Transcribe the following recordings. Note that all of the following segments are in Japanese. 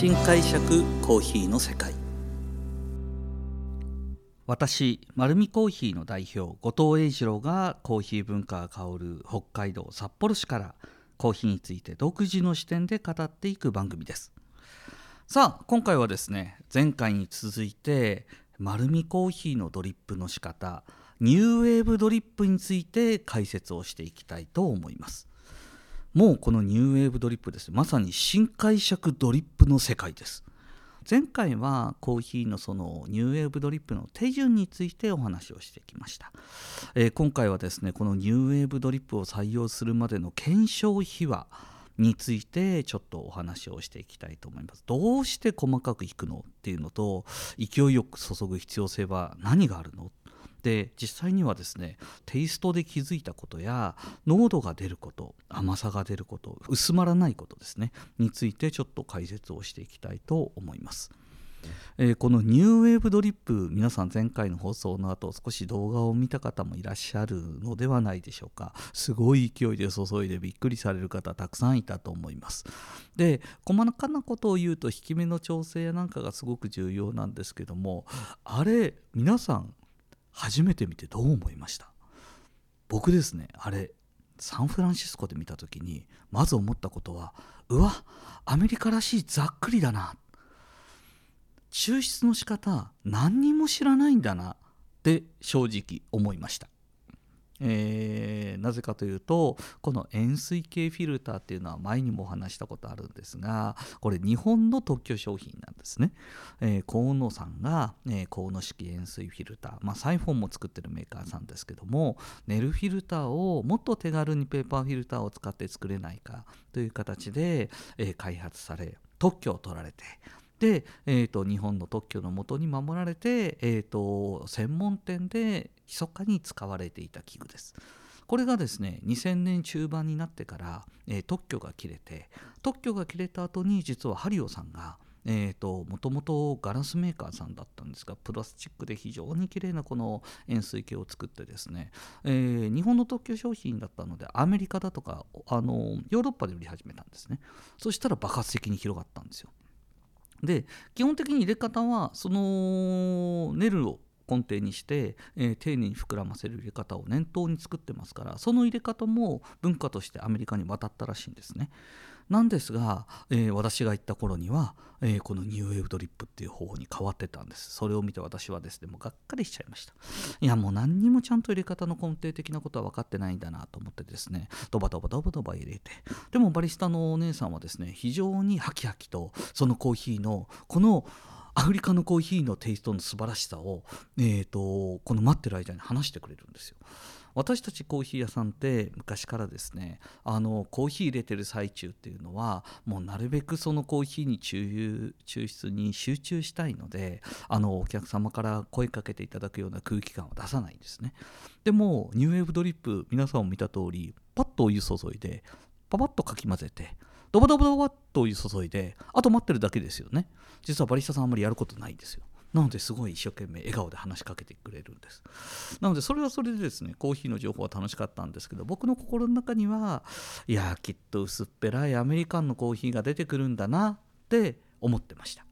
新解釈コーヒーの世界。私丸るコーヒーの代表後藤英二郎がコーヒー文化が香る北海道札幌市からコーヒーについて独自の視点で語っていく番組です。さあ今回はですね前回に続いて丸るコーヒーのドリップの仕方ニューウェーブドリップについて解説をしていきたいと思います。もうこのニューウェーブドリップです。まさに新解釈ドリップの世界です。前回はコーヒーのそのニューウェーブドリップの手順についてお話をしてきました、えー、今回はですねこのニューウェーブドリップを採用するまでの検証秘話についてちょっとお話をしていきたいと思います。どうして細かく挽くのっていうのと勢いよく注ぐ必要性は何があるので実際にはですねテイストで気づいたことや濃度が出ること甘さが出ること薄まらないことですねについてちょっと解説をしていきたいと思います。えー、このニューウェーブドリップ皆さん前回の放送の後少し動画を見た方もいらっしゃるのではないでしょうかすごい勢いで注いでびっくりされる方たくさんいたと思いますで細かなことを言うと引き目の調整なんかがすごく重要なんですけどもあれ皆さん初めて見てどう思いました？僕ですねあれサンフランシスコで見た時にまず思ったことはうわアメリカらしいざっくりだな。抽出の仕方何にも知らないんだな。って正直思いました。えー、なぜかというとこの円錐形フィルターっていうのは前にもお話したことあるんですがこれ日本の特許商品なんですね、えー、河野さんが、えー、河野式円錐フィルター、まあ、サイフォンも作ってるメーカーさんですけどもネルフィルターをもっと手軽にペーパーフィルターを使って作れないかという形で、えー、開発され特許を取られてで、えーと、日本の特許のもとに守られて、えーと、専門店で密かに使われていた器具です。これがですね2000年中盤になってから、えー、特許が切れて特許が切れた後に実はハリオさんがえーと、もともとガラスメーカーさんだったんですがプラスチックで非常に綺麗なこの円錐形を作ってですね、えー、日本の特許商品だったのでアメリカだとかあのヨーロッパで売り始めたんですねそしたら爆発的に広がったんですよで基本的に入れ方はそのネルを根底にして、えー、丁寧に膨らませる入れ方を念頭に作ってますからその入れ方も文化としてアメリカに渡ったらしいんですね。なんですが、えー、私が行った頃には、えー、このニューウェーブドリップっていう方法に変わってたんです。それを見て私はですねもうがっかりしちゃいました。いやもう何にもちゃんと入れ方の根底的なことは分かってないんだなと思ってですねドバドバドバドバ入れて。でもバリスタのお姉さんはですね非常にハキハキとそのコーヒーのこのアフリカのコーヒーのテイストの素晴らしさを、えーとこの待ってる間に話してくれるんですよ。私たちコーヒー屋さんって昔からですねあのコーヒー入れてる最中っていうのはもうなるべくそのコーヒーに抽出に集中したいのであのお客様から声かけていただくような空気感を出さないんですね。でもニューウェーブドリップ皆さんも見た通りパッとお湯注いでパパッとかき混ぜてドバドバドバッとお湯注いであと待ってるだけですよね。実はバリスタさんあんまりやることないんですよ。なのですごい一生懸命笑顔で話しかけてくれるんです。なのでそれはそれでですねコーヒーの情報は楽しかったんですけど僕の心の中にはいやきっと薄っぺらいアメリカンのコーヒーが出てくるんだなって思ってました。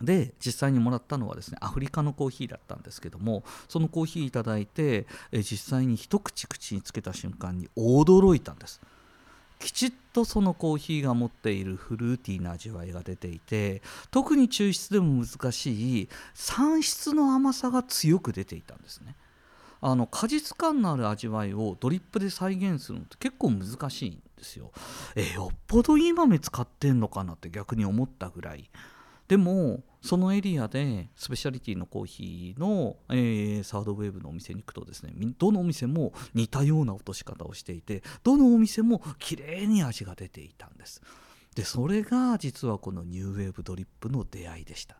で実際にもらったのはですねアフリカのコーヒーだったんですけどもそのコーヒーいただいて実際に一口口につけた瞬間に驚いたんです。きちっとそのコーヒーが持っているフルーティーな味わいが出ていて特に抽出でも難しい産出の甘さが強く出ていたんですね。あの果実感のある味わいをドリップで再現するのって結構難しいんですよ。えよっぽどいい豆使ってんのかなって逆に思ったぐらい。でもそのエリアでスペシャリティのコーヒーの、えー、サードウェーブのお店に行くとですねどのお店も似たような落とし方をしていてどのお店も綺麗に味が出ていたんです。でそれが実はこのニューウェーブドリップの出会いでした。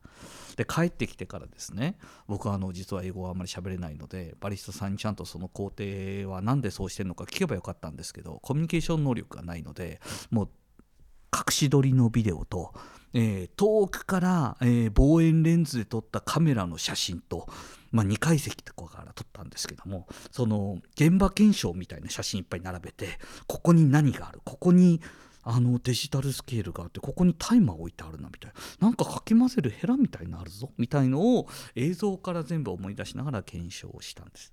で帰ってきてからですね僕はあの実は英語はあまり喋れないのでバリスタさんにちゃんとその工程は何でそうしてるのか聞けばよかったんですけどコミュニケーション能力がないのでもう隠し撮りのビデオとえー、遠くから、えー、望遠レンズで撮ったカメラの写真と、まあ、2階席とかから撮ったんですけどもその現場検証みたいな写真いっぱい並べてここに何があるここにあのデジタルスケールがあってここにタイマー置いてあるなみたいな。なんかかき混ぜるヘラみたいになるぞみたいのを映像から全部思い出しながら検証したんです。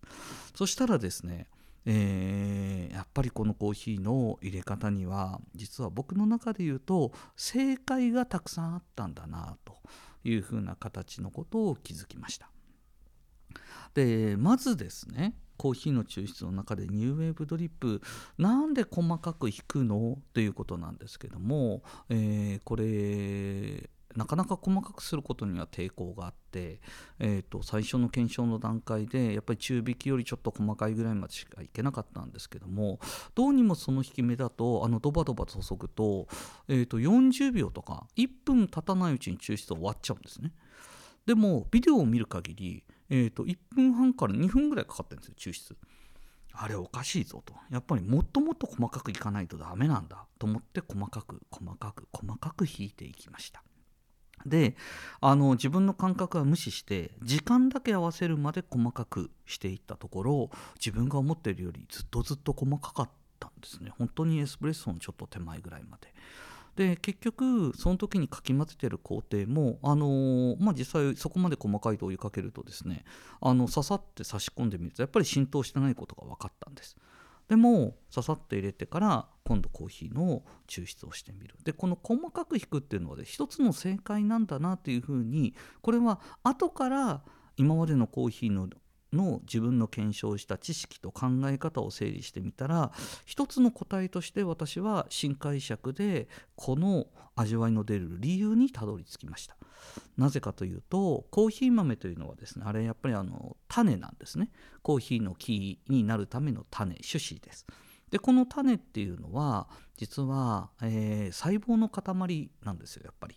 そしたらですねえー、やっぱりこのコーヒーの入れ方には実は僕の中で言うと正解がたくさんあったんだなというふうな形のことを気づきました。でまずですねコーヒーの抽出の中でニューウェーブドリップなんで細かく引くの？ということなんですけども、えー、これなかなか細かくすることには抵抗があって、えー、と最初の検証の段階でやっぱり中引きよりちょっと細かいぐらいまでしかいけなかったんですけどもどうにもその引き目だとあのドバドバ注ぐと,、えー、と40秒とか1分経たないうちに抽出終わっちゃうんですね。でもビデオを見る限り、えー、と1分半から2分ぐらいかかってるんですよ抽出。あれおかしいぞとやっぱりもっともっと細かくいかないとダメなんだと思って細かく細かく細かく引いていきましたであの自分の感覚は無視して時間だけ合わせるまで細かくしていったところ自分が思っているよりずっとずっと細かかったんですね本当にエスプレッソのちょっと手前ぐらいまで。で結局その時にかき混ぜてる工程も、あのー、まあ、実際そこまで細かいとお湯かけるとですねあの刺さって差し込んでみるとやっぱり浸透してないことが分かったんです。でもささっと入れてから今度コーヒーの抽出をしてみる。でこの細かく引くっていうのは、ね、一つの正解なんだなというふうにこれは後から今までのコーヒーのの自分の検証した知識と考え方を整理してみたら一つの答えとして私は新解釈でこの味わいの出る理由にたどり着きました。なぜかというとコーヒー豆というのはですねあれやっぱりあの種なんですねコーヒーの木になるための種種子ですでこの種っていうのは実は、えー、細胞の塊なんですよやっぱり。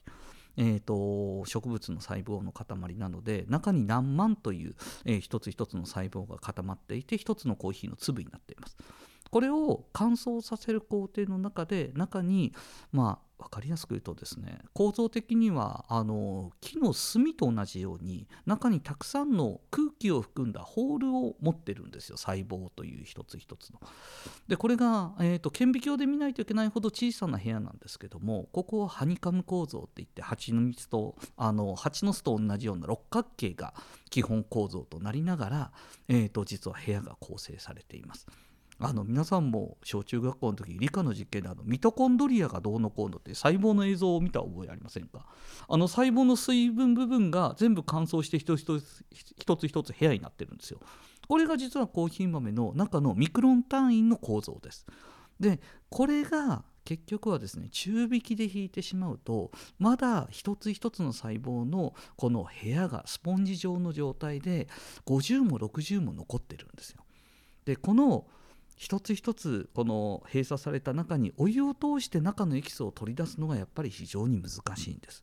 えーと、植物の細胞の塊なので中に何万という、えー、一つ一つの細胞が固まっていて一つのコーヒーの粒になっています。これを乾燥させる工程の中で中にまあ分かりやすく言うとですね構造的にはあの木の炭と同じように中にたくさんの空気を含んだホールを持ってるんですよ細胞という一つ一つの。でこれが、えーと、顕微鏡で見ないといけないほど小さな部屋なんですけどもここはハニカム構造っていって蜂の蜜とあの蜂の巣と同じような六角形が基本構造となりながら、えーと実は部屋が構成されています。あの皆さんも小中学校の時理科の実験であのミトコンドリアがどうのこうのって細胞の映像を見た覚えありませんか？あの細胞の水分部分が全部乾燥して一つ一つ一つ一つ部屋になってるんですよ。これが実はコーヒー豆の中のミクロン単位の構造です。でこれが結局はですね中引きで引いてしまうとまだ一つ一つの細胞のこの部屋がスポンジ状の状態で50も60も残ってるんですよ。でこの一つ一つこの閉鎖された中にお湯を通して中のエキスを取り出すのがやっぱり非常に難しいんです。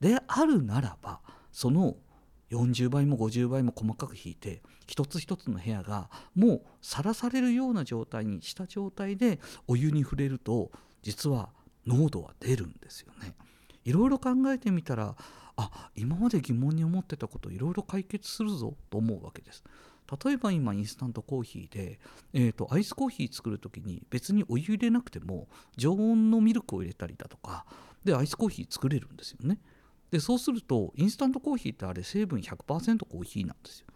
であるならばその40倍も50倍も細かく引いて一つ一つの部屋がもうさらされるような状態にした状態でお湯に触れると実は濃度は出るんですよね。いろいろ考えてみたらあ今まで疑問に思ってたこといろいろ解決するぞと思うわけです。例えば今インスタントコーヒーで、えーと、アイスコーヒー作る時に別にお湯入れなくても常温のミルクを入れたりだとかでアイスコーヒー作れるんですよね。でそうするとインスタントコーヒーってあれ成分100%コーヒーなんですよ。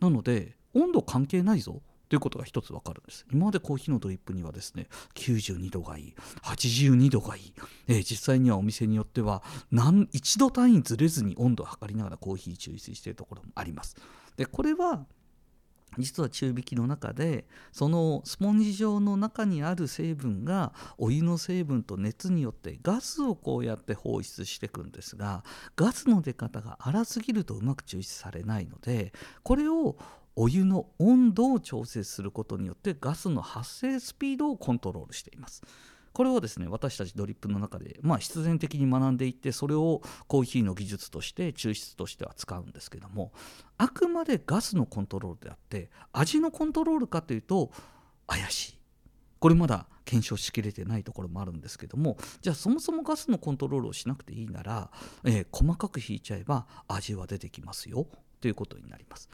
なので温度関係ないぞということが一つわかるんです。今までコーヒーのドリップにはですね92度がいい82度がいい、えー、実際にはお店によっては何1度単位ずれずに温度を測りながらコーヒー抽出しているところもあります。でこれは実は中引きの中でそのスポンジ状の中にある成分がお湯の成分と熱によってガスをこうやって放出していくんですがガスの出方が荒すぎるとうまく抽出されないのでこれをお湯の温度を調節することによってガスの発生スピードをコントロールしています。これをですね私たちドリップの中で、まあ、必然的に学んでいってそれをコーヒーの技術として抽出としては使うんですけどもあくまでガスのコントロールであって味のコントロールかというと怪しいこれまだ検証しきれてないところもあるんですけどもじゃあそもそもガスのコントロールをしなくていいなら、えー、細かく引いちゃえば味は出てきますよということになります。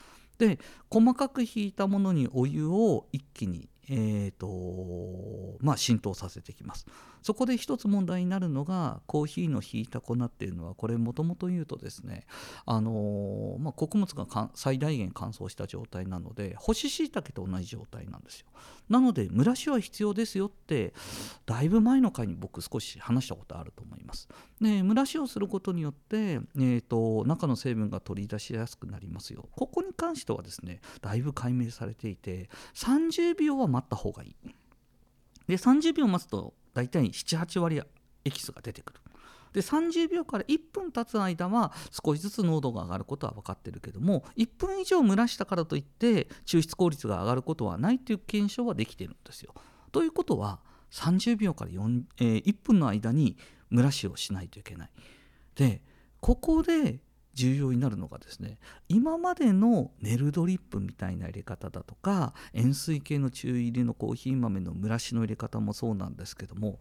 で細かく引いたものにお湯を一気にえーとまあ、浸透させていきます。そこで一つ問題になるのがコーヒーのひいた粉っていうのはこれもともと言うとですね、あの、まあ、穀物が最大限乾燥した状態なので干し椎茸と同じ状態なんですよ。なので蒸らしは必要ですよってだいぶ前の回に僕少し話したことあると思います。で蒸らしをすることによって、えーと、中の成分が取り出しやすくなりますよ。ここに関してはですねだいぶ解明されていて30秒は待った方がいい。で30秒待つと大体78割エキスが出てくるで30秒から1分経つ間は少しずつ濃度が上がることは分かってるけども1分以上蒸らしたからといって抽出効率が上がることはないという検証はできてるんですよ。ということは30秒から4、えー、1分の間に蒸らしをしないといけない。でここで重要になるのがですね今までのネルドリップみたいな入れ方だとか塩水系の中入りのコーヒー豆の蒸らしの入れ方もそうなんですけども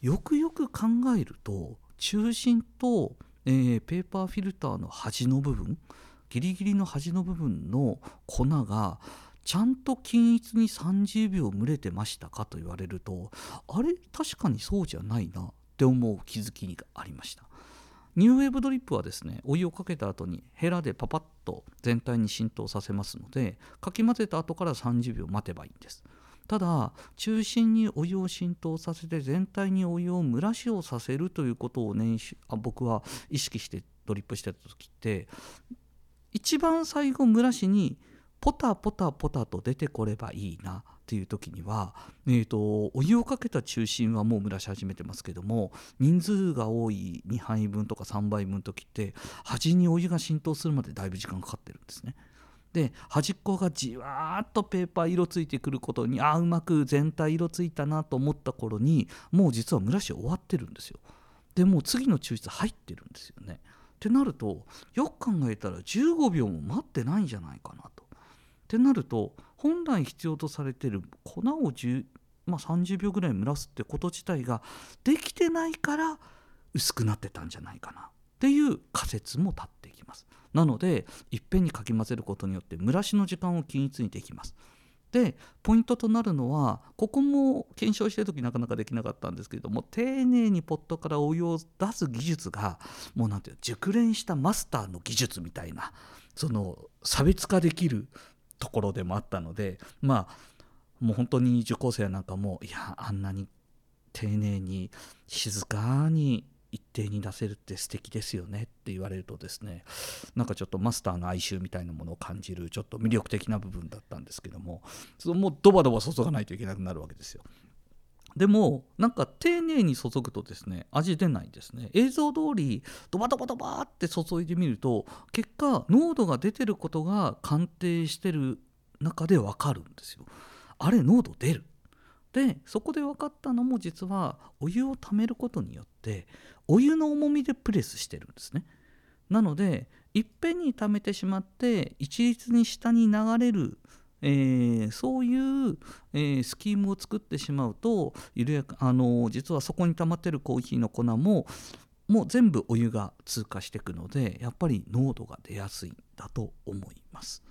よくよく考えると中心と、えー、ペーパーフィルターの端の部分ギリギリの端の部分の粉がちゃんと均一に30秒蒸れてましたかと言われるとあれ確かにそうじゃないなって思う気づきがありました。ニューウェーブドリップはですねお湯をかけた後にヘラでパパッと全体に浸透させますのでかき混ぜた後から30秒待てばいいんです。ただ中心にお湯を浸透させて全体にお湯を蒸らしをさせるということを年あ僕は意識してドリップしてた時って一番最後蒸らしにポタポタポタと出てこればいいな。っていう時には、えーと、お湯をかけた中心はもう蒸らし始めてますけども人数が多い2杯分とか3杯分の時って端にお湯が浸透するまでだいぶ時間かかってるんですね。で端っこがじわーっとペーパー色ついてくることにああうまく全体色ついたなと思った頃にもう実は蒸らし終わってるんですよ。でもう次の抽出入ってるんですよね。ってなるとよく考えたら15秒も待ってないんじゃないかなと。ってなると本来必要とされてる粉を10、まあ、30秒ぐらい蒸らすってこと自体ができてないから薄くなってたんじゃないかなっていう仮説も立っていきます。なのでいっぺんにかき混ぜることによって蒸らしの時間を均一にできます。でポイントとなるのはここも検証してる時なかなかできなかったんですけれども丁寧にポットからお湯を出す技術がもう何ていう熟練したマスターの技術みたいなその差別化できるところでもあったのでまあもう本当に受講生なんかもいやあんなに丁寧に静かに一定に出せるって素敵ですよねって言われるとですねなんかちょっとマスターの哀愁みたいなものを感じるちょっと魅力的な部分だったんですけどもそのもうドバドバ注がないといけなくなるわけですよ。でもなんか丁寧に注ぐとですね味出ないですね。映像通りドバドバドバって注いでみると結果濃度が出てることが鑑定してる中で分かるんですよ。あれ濃度出る。でそこで分かったのも実はお湯をためることによってお湯の重みでプレスしてるんですね。なのでいっぺんに溜めてしまって一律に下に流れる、えー、そういう、えー、スキームを作ってしまうと緩やかあの実はそこに溜まってるコーヒーの粉ももう全部お湯が通過していくのでやっぱり濃度が出やすいんだと思います。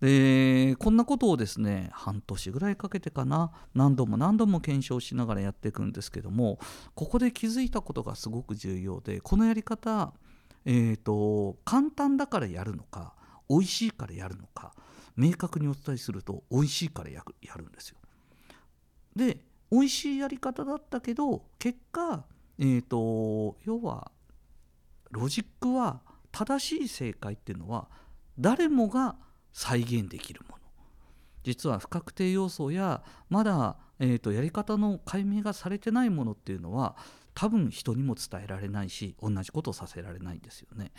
でこんなことをですね半年ぐらいかけてかな何度も何度も検証しながらやっていくんですけどもここで気づいたことがすごく重要でこのやり方、えーと、簡単だからやるのか美味しいからやるのか明確にお伝えすると美味しいからやるんですよ。で美味しいやり方だったけど結果、えーと要はロジックは正しい正解っていうのは誰もが再現できるもの実は不確定要素やまだ、えーと、やり方の解明がされてないものっていうのは多分人にも伝えられないし同じことをさせられないんですよね。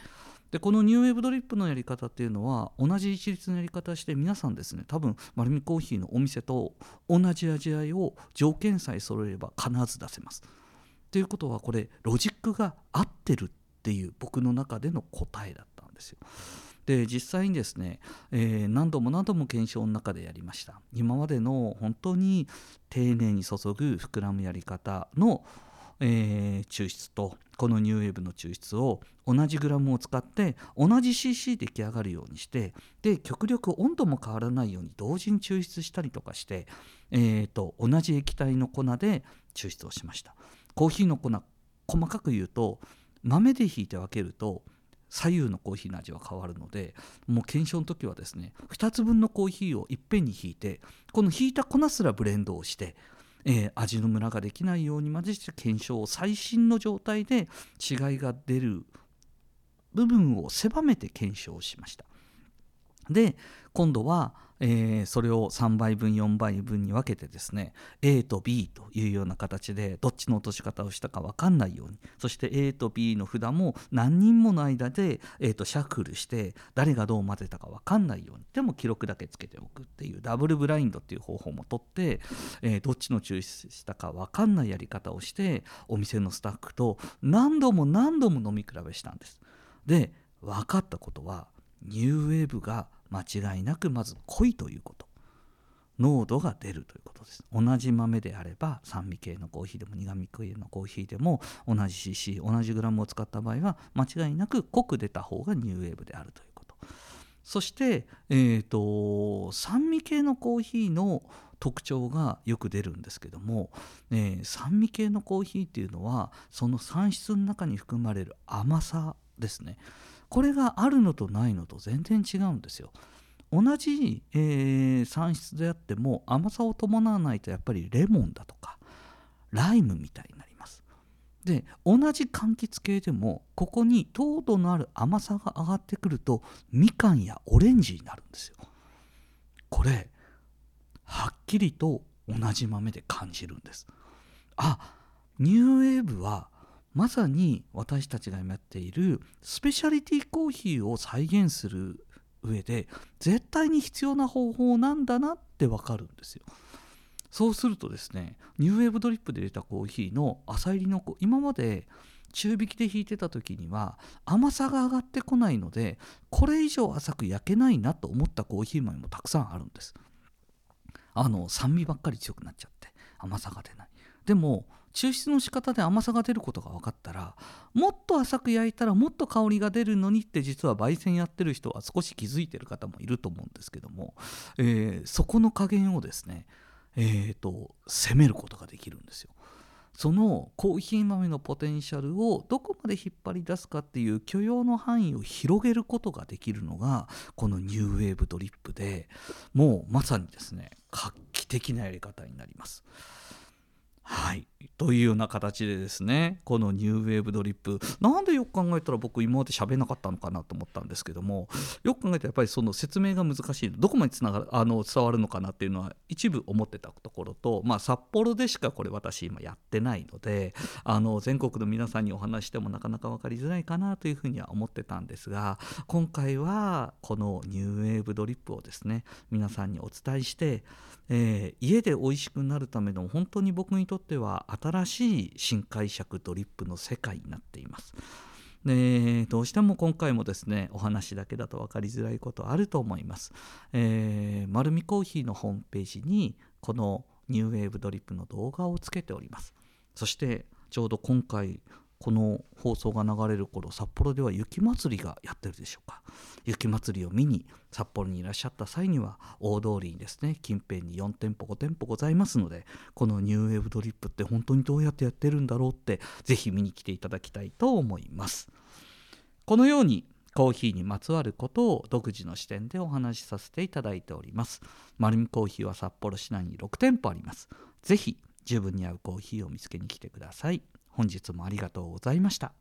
でこのニューウェーブドリップのやり方っていうのは同じ一律のやり方して皆さんですね多分丸見コーヒーのお店と同じ味わいを条件さえ揃えれば必ず出せます。ということはこれロジックが合ってるっていう僕の中での答えだったんですよ。で実際にですね、えー、何度も何度も検証の中でやりました今までの本当に丁寧に注ぐ膨らむやり方の、えー、抽出とこのニューウェーブの抽出を同じグラムを使って同じ CC 出来上がるようにしてで極力温度も変わらないように同時に抽出したりとかして、えーと、同じ液体の粉で抽出をしました。コーヒーの粉細かく言うと豆でひいて分けると左右のコーヒーの味は変わるのでもう検証の時はですね2つ分のコーヒーをいっぺんにひいてこのひいた粉すらブレンドをしてえー、味のムラができないようにまでして検証を最新の状態で違いが出る部分を狭めて検証しました。で今度はえー、それを3倍分4倍分に分けてですね A と B というような形でどっちの落とし方をしたか分かんないようにそして A と B の札も何人もの間で、えー、とシャッフルして誰がどう混ぜたか分かんないようにでも記録だけつけておくっていうダブルブラインドっていう方法もとって、えー、どっちの抽出したか分かんないやり方をしてお店のスタッフと何度も何度も飲み比べしたんです。で分かったことはニューウェーブが間違いなくまず濃いということ。濃度が出るということです。同じ豆であれば酸味系のコーヒーでも苦味系のコーヒーでも同じ CC 同じグラムを使った場合は間違いなく濃く出た方がニューウェーブであるということ。そして、えーと、酸味系のコーヒーの特徴がよく出るんですけども、えー、酸味系のコーヒーっていうのはその産出の中に含まれる甘さですね。これがあるのとないのと全然違うんですよ。同じ、えー、産出であっても甘さを伴わないとやっぱりレモンだとかライムみたいになります。で同じ柑橘系でもここに糖度のある甘さが上がってくるとみかんやオレンジになるんですよ。これはっきりと同じ豆で感じるんです。あニューウェーブはまさに私たちが今やっているスペシャリティコーヒーを再現する上で絶対に必要な方法なんだなってわかるんですよ。そうするとですねニューウェーブドリップで入れたコーヒーの浅入りの今まで中引きで引いてた時には甘さが上がってこないのでこれ以上浅く焼けないなと思ったコーヒー豆もたくさんあるんです。あの酸味ばっかり強くなっちゃって甘さが出ない。でも抽出の仕方で甘さが出ることが分かったらもっと浅く焼いたらもっと香りが出るのにって実は焙煎やってる人は少し気づいてる方もいると思うんですけども、えー、そこの加減をですね、えーと、攻めることができるんですよ。そのコーヒー豆のポテンシャルをどこまで引っ張り出すかっていう許容の範囲を広げることができるのがこのニューウェーブドリップでもうまさにですね画期的なやり方になります。はい。というような形でですねこのニューウェーブドリップ。なんでよく考えたら僕今まで喋れなかったのかなと思ったんですけどもよく考えたらやっぱりその説明が難しい。どこまでつながあの伝わるのかなっていうのは一部思ってたところと、まあ、札幌でしかこれ私今やってないのであの全国の皆さんにお話してもなかなか分かりづらいかなというふうには思ってたんですが今回はこのニューウェーブドリップをですね皆さんにお伝えして、えー、家で美味しくなるための本当に僕にとっては新しい新解釈ドリップの世界になっています。でどうしても今回もですねお話だけだと分かりづらいことあると思います。えー、丸るコーヒーのホームページにこのニューウェーブドリップの動画をつけております。そしてちょうど今回この放送が流れる頃札幌では雪まつりがやってるでしょうか。雪まつりを見に札幌にいらっしゃった際には大通りにですね近辺に4店舗5店舗ございますのでこのニューウェーブドリップって本当にどうやってやってるんだろうってぜひ見に来ていただきたいと思います。このようにコーヒーにまつわることを独自の視点でお話しさせていただいております。丸見コーヒーは札幌市内に6店舗あります。ぜひ自分に合うコーヒーを見つけに来てください。本日もありがとうございました。